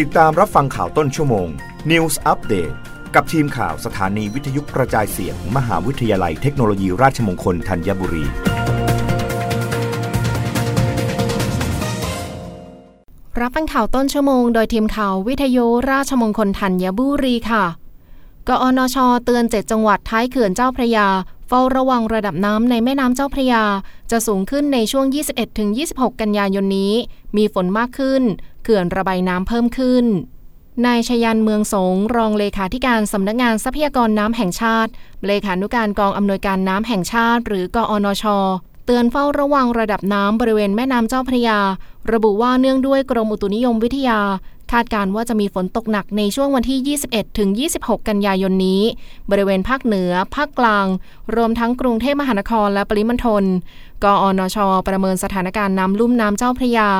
ติดตามรับฟังข่าวต้นชั่วโมง News Update กับทีมข่าวสถานีวิทยุกระจายเสียงมมหาวิทยาลัยเทคโนโลยีราชมงคลธัญบุรี รับฟังข่าวต้นชั่วโมงโดยทีมข่าววิทยุราชมงคลธัญบุรีค่ะ กอนช เตือนเจ็ดจังหวัดท้ายเขื่อนเจ้าพระยา ฝ้าระวังระดับน้ำในแม่น้ำเจ้าพระยา จะสูงขึ้นในช่วง 21-26 กันยายนนี้ มีฝนมากขึ้น เขื่อนระบายน้ำเพิ่มขึ้นนายชยันเมืองสงรองเลขาธิการสำนักงานทรัพยากรน้ำแห่งชาติ เลขานุการกองอำนวยการน้ำแห่งชาติ หรือกอนช เตือนเฝ้าระวังระดับน้ำบริเวณแม่น้ำเจ้าพระยา ระบุว่าเนื่องด้วยกรมอุตุนิยมวิทยา คาดการว่าจะมีฝนตกหนักในช่วงวันที่ 21 ถึง 26 กันยายนนี้ บริเวณภาคเหนือ ภาคกลาง รวมทั้งกรุงเทพมหานครและปริมณฑลกอนช ประเมินสถานการณ์น้ำลุ่มน้ำเจ้าพระยา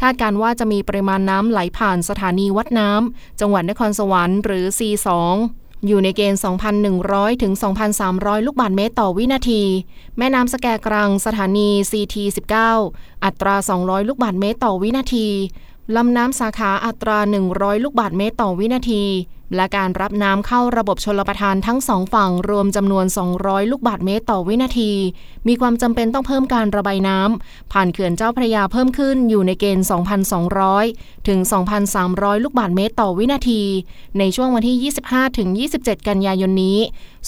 คาดการว่าจะมีปริมาณน้ำไหลผ่านสถานีวัดน้ำจังหวัดนครสวรรค์หรือ C2 อยู่ในเกณฑ์ 2,100 ถึง 2,300 ลูกบาศก์เมตรต่อวินาที แม่น้ำสแกกรังสถานี CT19 อัตรา 200 ลูกบาศก์เมตรต่อวินาที ลำน้ำสาขาอัตรา 100 ลูกบาทเมตรต่อวินาที และการรับน้ำเข้าระบบชลประทานทั้งสองฝั่งรวมจำนวน 200 ลูกบาศก์เมตรต่อวินาที มีความจำเป็นต้องเพิ่มการระบายน้ำผ่านเขื่อนเจ้าพระยาเพิ่มขึ้นอยู่ในเกณฑ์ 2,200 ถึง 2,300 ลูกบาศก์เมตรต่อวินาที ในช่วงวันที่ 25 ถึง 27 กันยายนนี้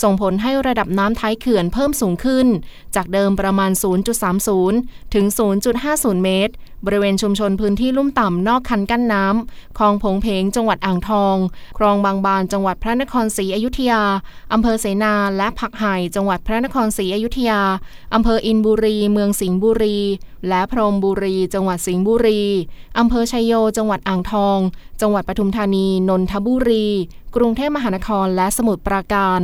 ส่งผลให้ระดับน้ำท้ายเขื่อนเพิ่มสูงขึ้น จากเดิมประมาณ 0.30 ถึง 0.50 เมตร บริเวณชุมชนพื้นที่ลุ่มต่ำนอกคันกั้นน้ำคลองผงเพงจังหวัดอ่างทอง คลองบางบานจังหวัดพระนครศรีอยุธยา อำเภอเสนา และผักไห่จังหวัดพระนครศรีอยุธยา อำเภออินบุรี เมืองสิงห์บุรี และพรมบุรี จังหวัดสิงห์บุรี อำเภอชัยโย จังหวัดอ่างทอง จังหวัดปทุมธานี นนทบุรี กรุงเทพมหานคร และสมุทรปราการ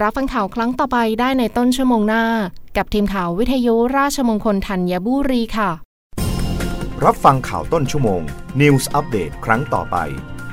รับฟังข่าวครั้งต่อไปได้ในต้นชั่วโมงหน้า กับทีมข่าววิทยุราชมงคลธัญบุรีค่ะ รับฟังข่าวต้นชั่วโมง News อัปเดตครั้งต่อไป